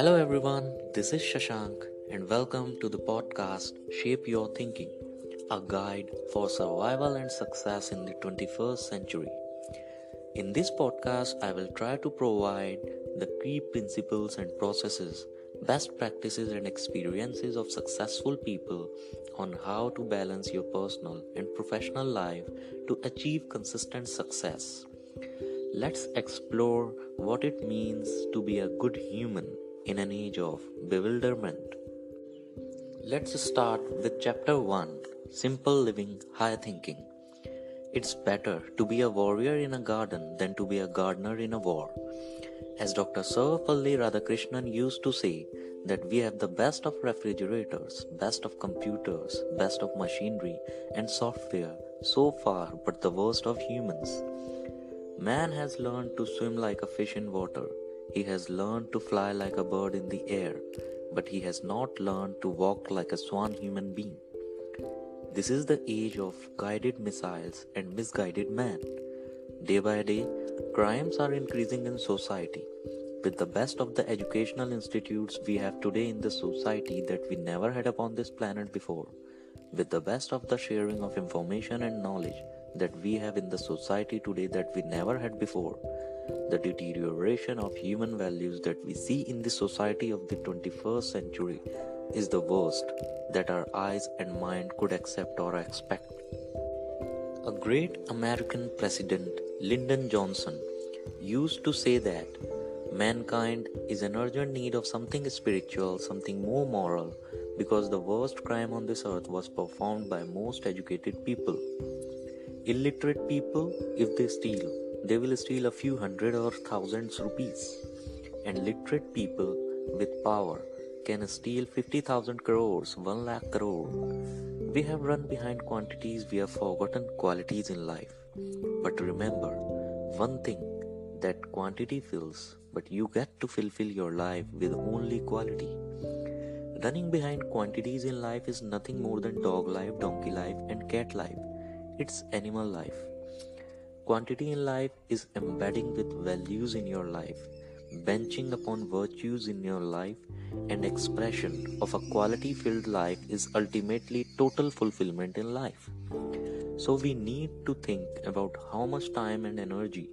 Hello, everyone. This is Shashank, and welcome to the podcast Shape Your Thinking, a guide for survival and success in the 21st century. In this podcast, I will try to provide the key principles and processes, best practices, and experiences of successful people on how to balance your personal and professional life to achieve consistent success. Let's explore what it means to be a good human in an age of bewilderment. Let's start with chapter 1 Simple Living, High Thinking. It's better to be a warrior in a garden than to be a gardener in a war. As Dr. Sarvepalli Radhakrishnan used to say, that we have the best of refrigerators, best of computers, best of machinery and software so far, but the worst of humans. Man has learned to swim like a fish in water. He has learned to fly like a bird in the air, but he has not learned to walk like a swan human being. This is the age of guided missiles and misguided man. Day by day, crimes are increasing in society. With the best of the educational institutes we have today in the society that we never had upon this planet before, with the best of the sharing of information and knowledge that we have in the society today that we never had before. The deterioration of human values that we see in the society of the 21st century is the worst that our eyes and mind could accept or expect. A great American president, Lyndon Johnson, used to say that mankind is in urgent need of something spiritual, something more moral, because the worst crime on this earth was performed by most educated people. Illiterate people, if they steal, they will steal a few hundred or thousands rupees. And literate people with power can steal 50,000 crores, 1 lakh crore. We have run behind quantities, we have forgotten qualities in life. But remember, one thing that quantity fills, but you get to fulfill your life with only quality. Running behind quantities in life is nothing more than dog life, donkey life, and cat life it's animal life. Quantity in life is embedding with values in your life, benching upon virtues in your life, and expression of a quality filled life is ultimately total fulfillment in life. So, we need to think about how much time and energy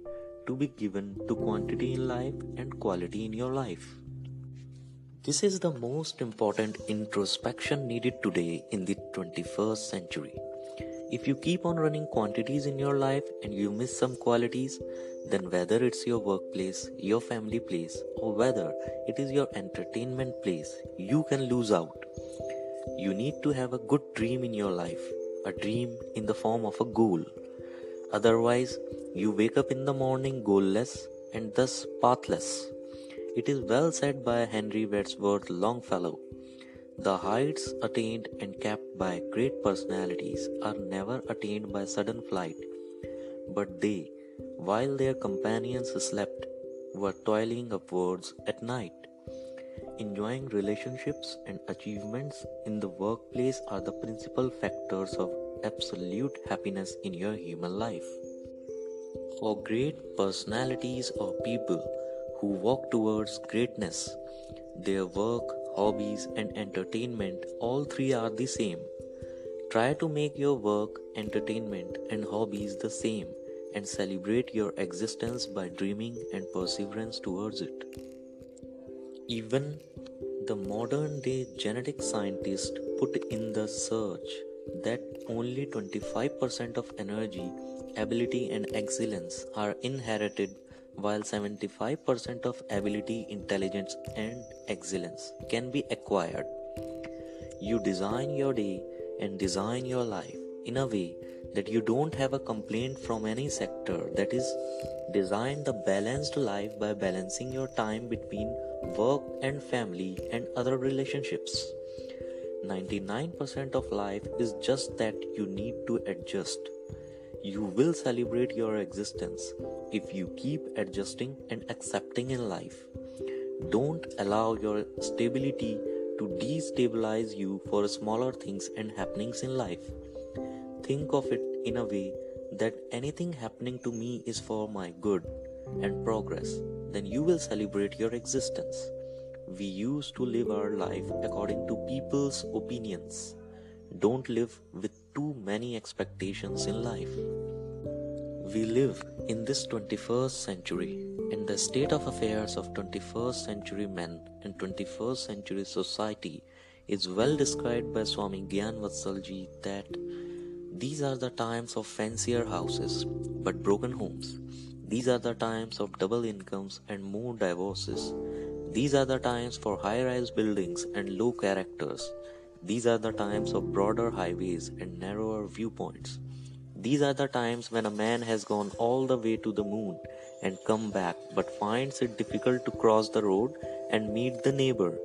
to be given to quantity in life and quality in your life. This is the most important introspection needed today in the 21st century. If you keep on running quantities in your life and you miss some qualities, then whether it's your workplace, your family place, or whether it is your entertainment place, you can lose out. You need to have a good dream in your life, a dream in the form of a goal. Otherwise, you wake up in the morning goalless and thus pathless. It is well said by Henry Wadsworth Longfellow the heights attained and kept by great personalities are never attained by sudden flight, but they, while their companions slept, were toiling upwards at night. Enjoying relationships and achievements in the workplace are the principal factors of absolute happiness in your human life. For great personalities or people who walk towards greatness, their work hobbies, and entertainment, all three are the same. Try to make your work, entertainment, and hobbies the same and celebrate your existence by dreaming and perseverance towards it. Even the modern day genetic scientists put in the search that only 25% of energy, ability, and excellence are inherited while 75% of ability, intelligence, and excellence can be acquired. You design your day and design your life in a way that you don't have a complaint from any sector. That is, design the balanced life by balancing your time between work and family and other relationships. 99% of life is just that you need to adjust you will celebrate your existence if you keep adjusting and accepting in life. Don't allow your stability to destabilize you for smaller things and happenings in life. Think of it in a way that anything happening to me is for my good and progress, then you will celebrate your existence. we used to live our life according to people's opinions. Don't live with too many expectations in life. We live in this 21st century, and the state of affairs of 21st century men and 21st century society is well described by Swami Gyan Vatsalji that these are the times of fancier houses but broken homes. These are the times of double incomes and more divorces. These are the times for high rise buildings and low characters. These are the times of broader highways and narrower viewpoints. These are the times when a man has gone all the way to the moon and come back but finds it difficult to cross the road and meet the neighbor.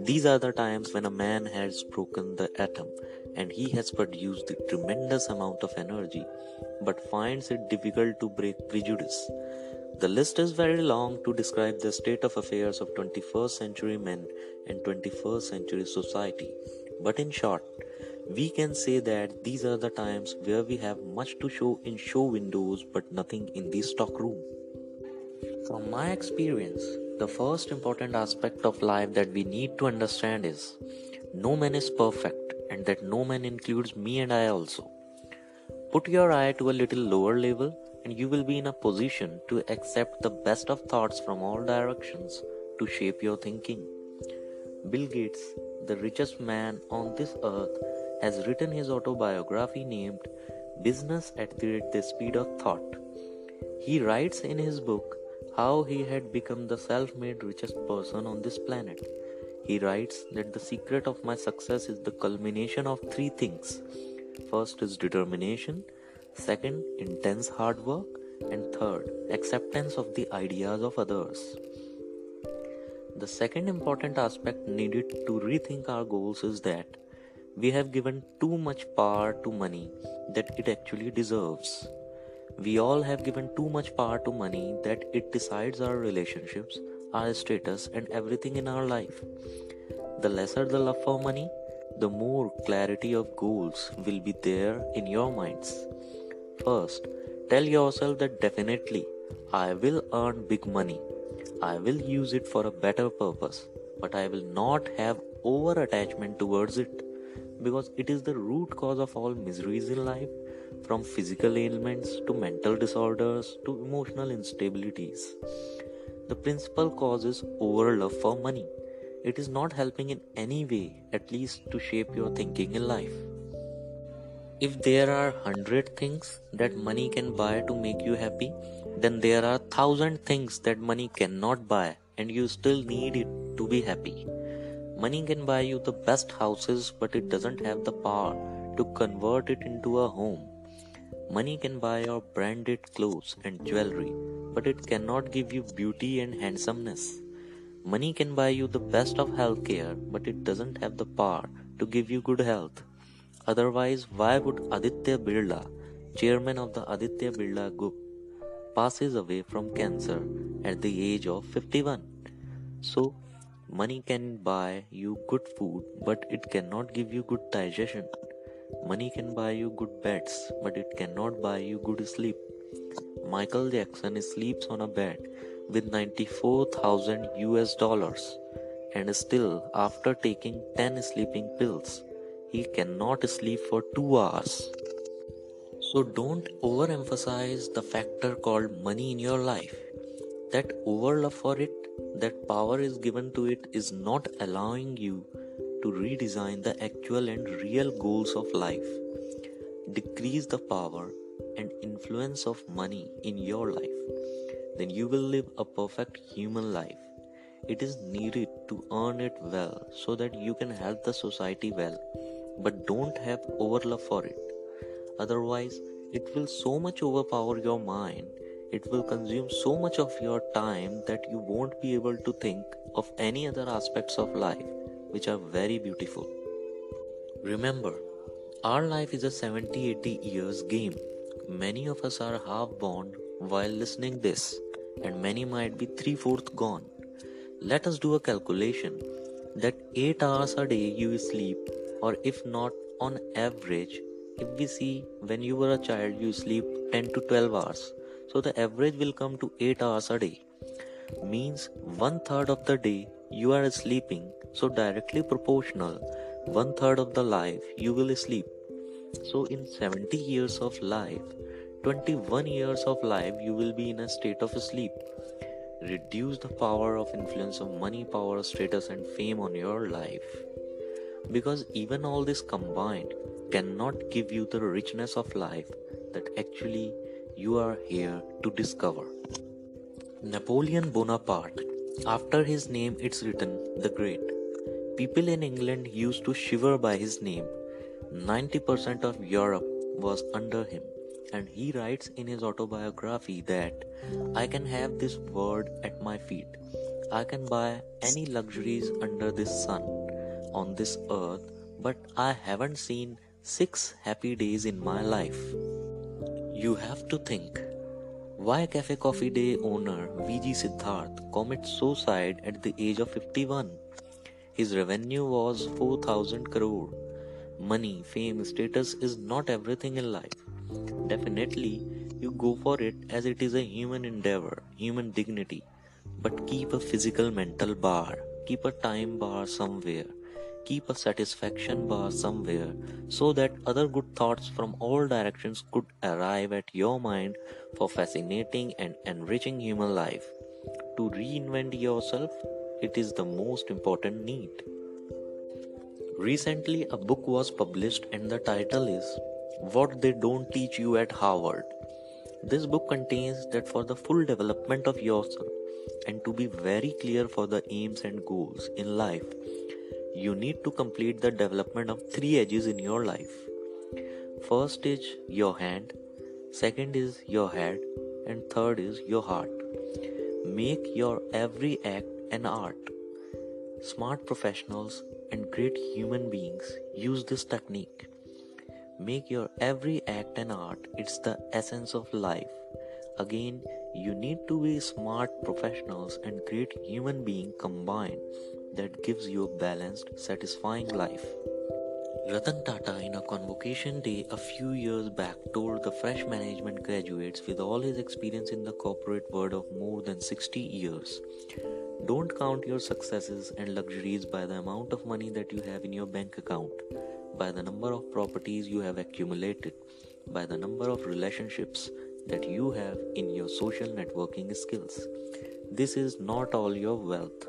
These are the times when a man has broken the atom and he has produced a tremendous amount of energy but finds it difficult to break prejudice. The list is very long to describe the state of affairs of 21st century men and 21st century society. But in short, we can say that these are the times where we have much to show in show windows but nothing in the stock room. From my experience, the first important aspect of life that we need to understand is no man is perfect and that no man includes me and I also. Put your eye to a little lower level, and you will be in a position to accept the best of thoughts from all directions to shape your thinking. Bill Gates, the richest man on this earth, has written his autobiography named Business at the Speed of Thought. He writes in his book how he had become the self made richest person on this planet he writes that the secret of my success is the culmination of three things. First is determination, second, intense hard work, and third, acceptance of the ideas of others. The second important aspect needed to rethink our goals is that we have given too much power to money that it actually deserves. We all have given too much power to money that it decides our relationships, our status, and everything in our life. The lesser the love for money, the more clarity of goals will be there in your minds. First, tell yourself that definitely I will earn big money. I will use it for a better purpose, but I will not have over attachment towards it because it is the root cause of all miseries in life from physical ailments to mental disorders to emotional instabilities. The principal cause is over love for money. It is not helping in any way, at least to shape your thinking in life. If there are hundred things that money can buy to make you happy, then there are thousand things that money cannot buy and you still need it to be happy. Money can buy you the best houses, but it doesn't have the power to convert it into a home. Money can buy your branded clothes and jewelry, but it cannot give you beauty and handsomeness. Money can buy you the best of healthcare, but it doesn't have the power to give you good health. Otherwise, why would Aditya Birla, chairman of the Aditya Birla Group, passes away from cancer at the age of 51? So, money can buy you good food, but it cannot give you good digestion. Money can buy you good beds, but it cannot buy you good sleep. Michael Jackson sleeps on a bed with 94,000 US dollars and still after taking 10 sleeping pills he cannot sleep for 2 hours. So don't overemphasize the factor called money in your life. That overlove for it, that power is given to it is not allowing you to redesign the actual and real goals of life. Decrease the power and influence of money in your life, then you will live a perfect human life. It is needed to earn it well so that you can help the society well, but don't have overlove for it. Otherwise, it will so much overpower your mind, it will consume so much of your time that you won't be able to think of any other aspects of life which are very beautiful. Remember, our life is a 70 80 years game Many of us are half born while listening this, and many might be three fourths gone. Let us do a calculation that 8 hours a day you sleep, or if not on average, if we see when you were a child you sleep 10 to 12 hours, so the average will come to 8 hours a day. Means one third of the day you are sleeping, so directly proportional, one third of the life you will sleep. So, in 70 years of life, 21 years of life you will be in a state of sleep. Reduce the power of influence of money, power, status, and fame on your life. Because even all this combined cannot give you the richness of life that actually you are here to discover. Napoleon Bonaparte. After his name, it's written the Great. People in England used to shiver by his name. 90% of Europe was under him, and he writes in his autobiography that I can have this world at my feet. I can buy any luxuries under this sun on this earth, but I haven't seen six happy days in my life. You have to think why Cafe Coffee Day owner VG Siddharth commits suicide at the age of 51? His revenue was 4000 crore. Money, fame, status is not everything in life. Definitely, you go for it as it is a human endeavor, human dignity. But keep a physical mental bar, keep a time bar somewhere keep a satisfaction bar somewhere so that other good thoughts from all directions could arrive at your mind for fascinating and enriching human life. To reinvent yourself, it is the most important need. Recently, a book was published, and the title is What They Don't Teach You at Harvard. This book contains that for the full development of yourself and to be very clear for the aims and goals in life, you need to complete the development of three edges in your life. First is your hand, second is your head, and third is your heart. Make your every act an art. Smart professionals and great human beings use this technique. Make your every act an art, it's the essence of life. Again, you need to be smart professionals and great human being combined that gives you a balanced, satisfying life. Ratan Tata, in a convocation day a few years back, told the fresh management graduates with all his experience in the corporate world of more than 60 years don't count your successes and luxuries by the amount of money that you have in your bank account, by the number of properties you have accumulated, by the number of relationships that you have in your social networking skills. This is not all your wealth.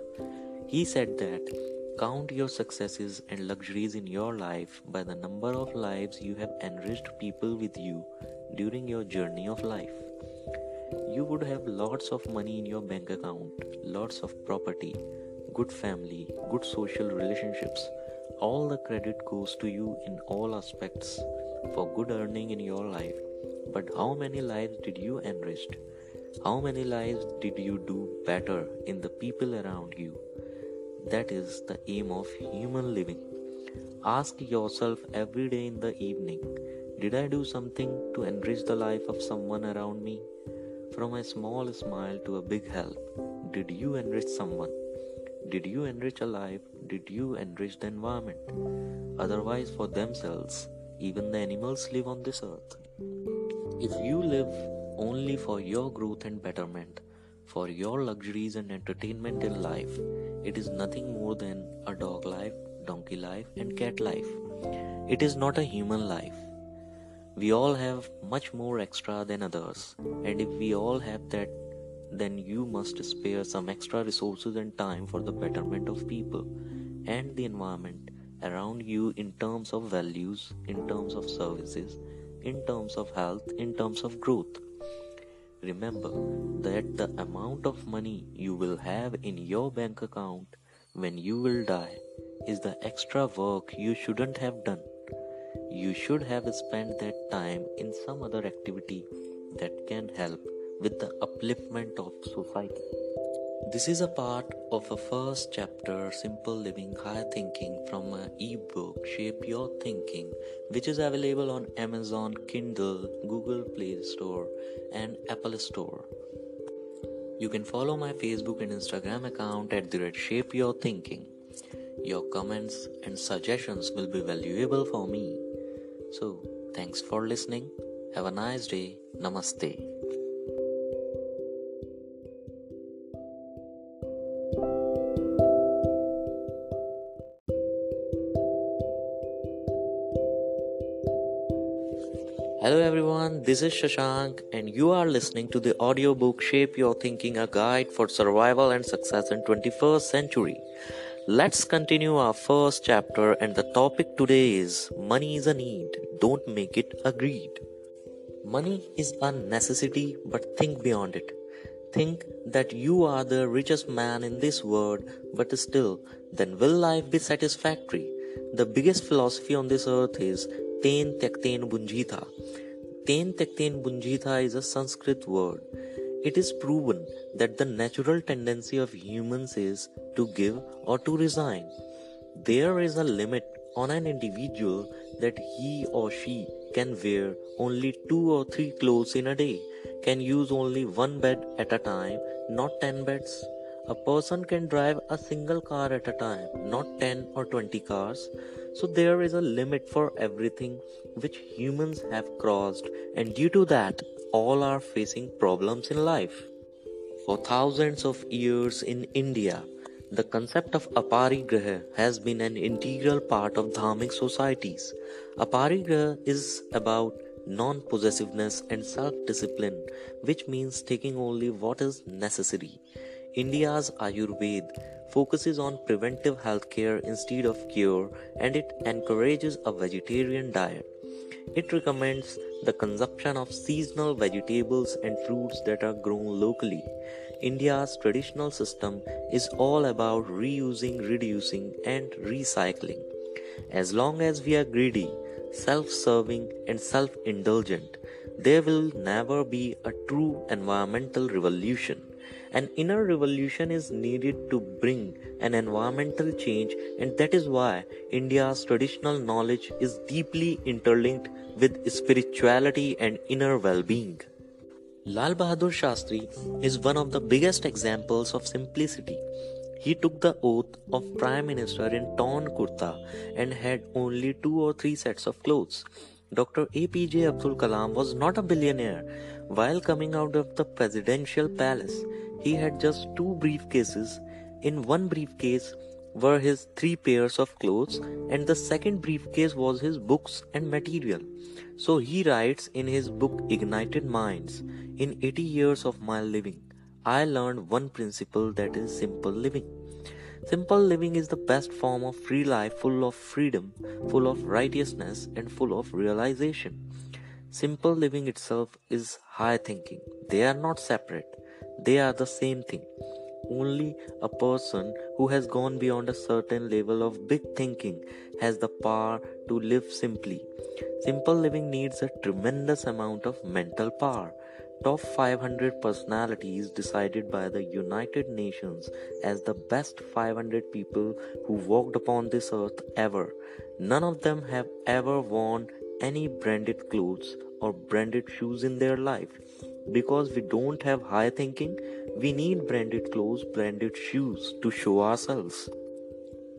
He said that count your successes and luxuries in your life by the number of lives you have enriched people with you during your journey of life. You would have lots of money in your bank account, lots of property, good family, good social relationships. All the credit goes to you in all aspects for good earning in your life. But how many lives did you enrich? How many lives did you do better in the people around you? That is the aim of human living. Ask yourself every day in the evening Did I do something to enrich the life of someone around me? From a small smile to a big help, did you enrich someone? Did you enrich a life? Did you enrich the environment? Otherwise, for themselves, even the animals live on this earth. If you live only for your growth and betterment, for your luxuries and entertainment in life, it is nothing more than a dog life, donkey life, and cat life. It is not a human life. We all have much more extra than others, and if we all have that, then you must spare some extra resources and time for the betterment of people and the environment around you in terms of values, in terms of services, in terms of health, in terms of growth. Remember that the amount of money you will have in your bank account when you will die is the extra work you shouldn't have done. You should have spent that time in some other activity that can help with the upliftment of society. This is a part of a first chapter, Simple Living High Thinking, from my ebook Shape Your Thinking, which is available on Amazon, Kindle, Google Play Store, and Apple Store. You can follow my Facebook and Instagram account at the rate Shape Your Thinking. Your comments and suggestions will be valuable for me. So, thanks for listening. Have a nice day. Namaste. This is Shashank, and you are listening to the audiobook Shape Your Thinking A Guide for Survival and Success in 21st Century. Let's continue our first chapter, and the topic today is Money is a need, don't make it a greed. Money is a necessity, but think beyond it. Think that you are the richest man in this world, but still, then will life be satisfactory? The biggest philosophy on this earth is Tena Tyaktena Bhunjitha. Tena Tyaktena Bhunjitha is a Sanskrit word. It is proven that the natural tendency of humans is to give or to resign. There is a limit on an individual that he or she can wear only two or three clothes in a day, can use only one bed at a time, not ten beds. A person can drive a single car at a time, not 10 or 20 cars. So there is a limit for everything which humans have crossed, and due to that, all are facing problems in life. For thousands of years in India, the concept of aparigraha has been an integral part of Dharmic societies. Aparigraha is about non possessiveness and self discipline, which means taking only what is necessary. India's Ayurveda focuses on preventive healthcare instead of cure and it encourages a vegetarian diet. It recommends the consumption of seasonal vegetables and fruits that are grown locally. India's traditional system is all about reusing, reducing, and recycling. As long as we are greedy, self serving, and self indulgent, there will never be a true environmental revolution. An inner revolution is needed to bring an environmental change, and that is why India's traditional knowledge is deeply interlinked with spirituality and inner well being. Lal Bahadur Shastri is one of the biggest examples of simplicity. He took the oath of Prime Minister in torn kurta and had only two or three sets of clothes. Dr. APJ Abdul Kalam was not a billionaire. While coming out of the presidential palace, he had just two briefcases. In one briefcase were his three pairs of clothes, and the second briefcase was his books and material. So he writes in his book Ignited Minds In 80 years of my living, I learned one principle that is simple living. Simple living is the best form of free life, full of freedom, full of righteousness, and full of realization. Simple living itself is high thinking. They are not separate, they are the same thing. Only a person who has gone beyond a certain level of big thinking has the power to live simply. Simple living needs a tremendous amount of mental power. Top 500 personalities decided by the United Nations as the best 500 people who walked upon this earth ever. None of them have ever worn any branded clothes or branded shoes in their life. Because we don't have high thinking, we need branded clothes, branded shoes to show ourselves.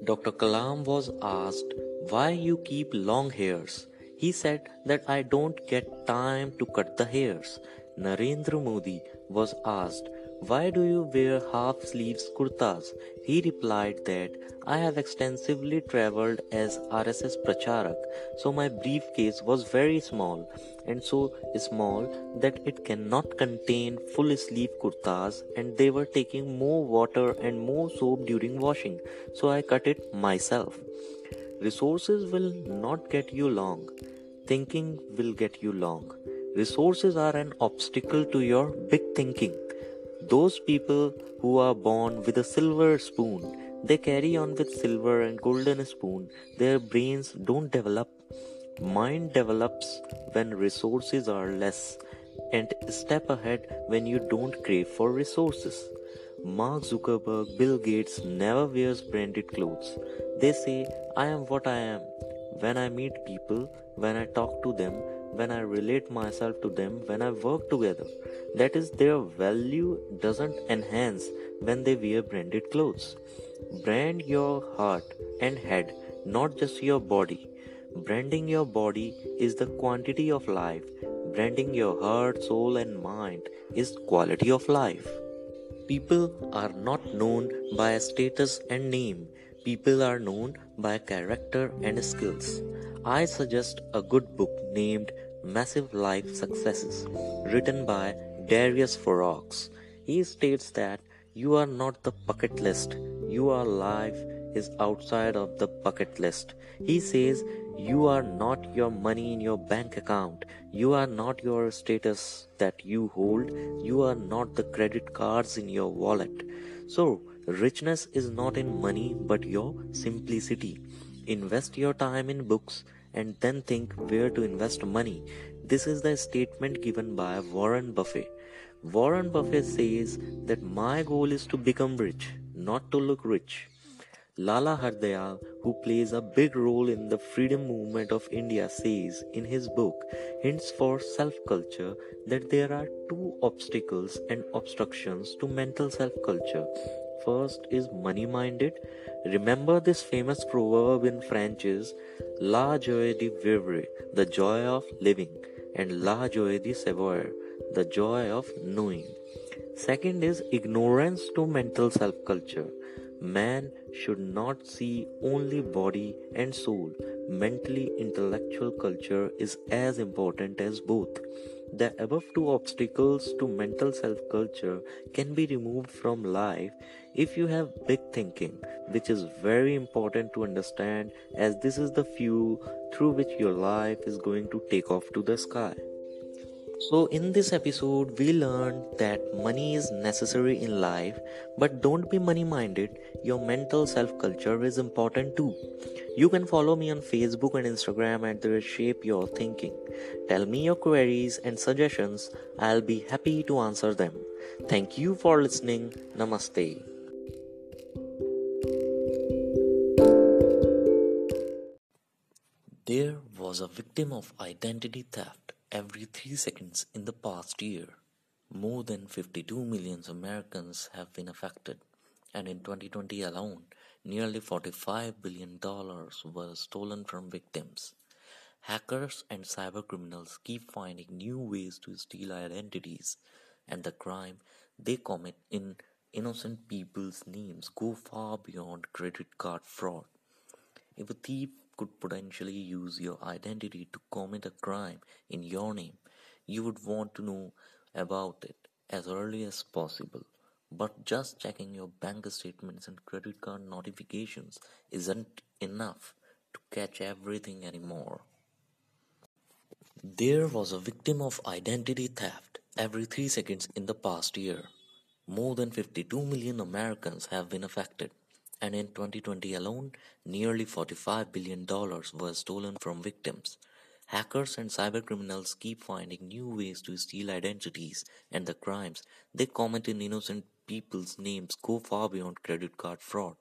Dr. Kalam was asked why you keep long hairs. He said that I don't get time to cut the hairs. Narendra Modi was asked why do you wear half sleeves kurtas? He replied that I have extensively traveled as RSS Pracharak, so my briefcase was very small and so small that it cannot contain full sleeve kurtas and they were taking more water and more soap during washing, so I cut it myself. Resources will not get you long, thinking will get you long. Resources are an obstacle to your big thinking. Those people who are born with a silver spoon, they carry on with silver and golden spoon. Their brains don't develop. Mind develops when resources are less and step ahead when you don't crave for resources. Mark Zuckerberg, Bill Gates never wears branded clothes. They say, I am what I am. When I meet people, when I talk to them, when I relate myself to them, when I work together. That is, their value doesn't enhance when they wear branded clothes. Brand your heart and head, not just your body. Branding your body is the quantity of life. Branding your heart, soul, and mind is quality of life. People are not known by status and name. People are known by character and skills. I suggest a good book named Massive Life Successes, written by Darius Foroux. He states that you are not the bucket list, your life is outside of the bucket list. He says you are not your money in your bank account, you are not your status that you hold, you are not the credit cards in your wallet. So, richness is not in money but your simplicity. Invest your time in books and then think where to invest money. This is the statement given by Warren Buffett. Warren Buffett says that my goal is to become rich, not to look rich. Lala Hardayal, who plays a big role in the freedom movement of India, says in his book Hints for Self Culture that there are two obstacles and obstructions to mental self culture. First is money minded. Remember this famous proverb in French is La joie de vivre, the joy of living, and La joie de savoir, the joy of knowing. Second is ignorance to mental self culture. Man should not see only body and soul. Mentally intellectual culture is as important as both. The above two obstacles to mental self culture can be removed from life if you have big thinking, which is very important to understand as this is the fuel through which your life is going to take off to the sky. So, in this episode, we learned that money is necessary in life, but don't be money minded. Your mental self culture is important too. You can follow me on Facebook and Instagram at the Shape Your Thinking. Tell me your queries and suggestions, I'll be happy to answer them. Thank you for listening. Namaste. There was a victim of identity theft every three seconds in the past year. More than 52 million Americans have been affected, and in 2020 alone, nearly $45 billion were stolen from victims. Hackers and cybercriminals keep finding new ways to steal identities, and the crime they commit in innocent people's names go far beyond credit card fraud. If a thief could potentially use your identity to commit a crime in your name, you would want to know about it as early as possible. But just checking your bank statements and credit card notifications isn't enough to catch everything anymore. There was a victim of identity theft every three seconds in the past year. More than 52 million Americans have been affected and in 2020 alone, nearly $45 billion were stolen from victims. Hackers and cybercriminals keep finding new ways to steal identities, and the crimes they commit in innocent people's names go far beyond credit card fraud.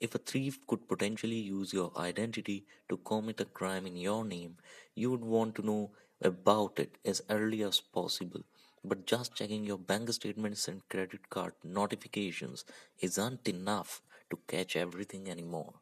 If a thief could potentially use your identity to commit a crime in your name, you would want to know about it as early as possible. But just checking your bank statements and credit card notifications isn't enough to catch everything anymore.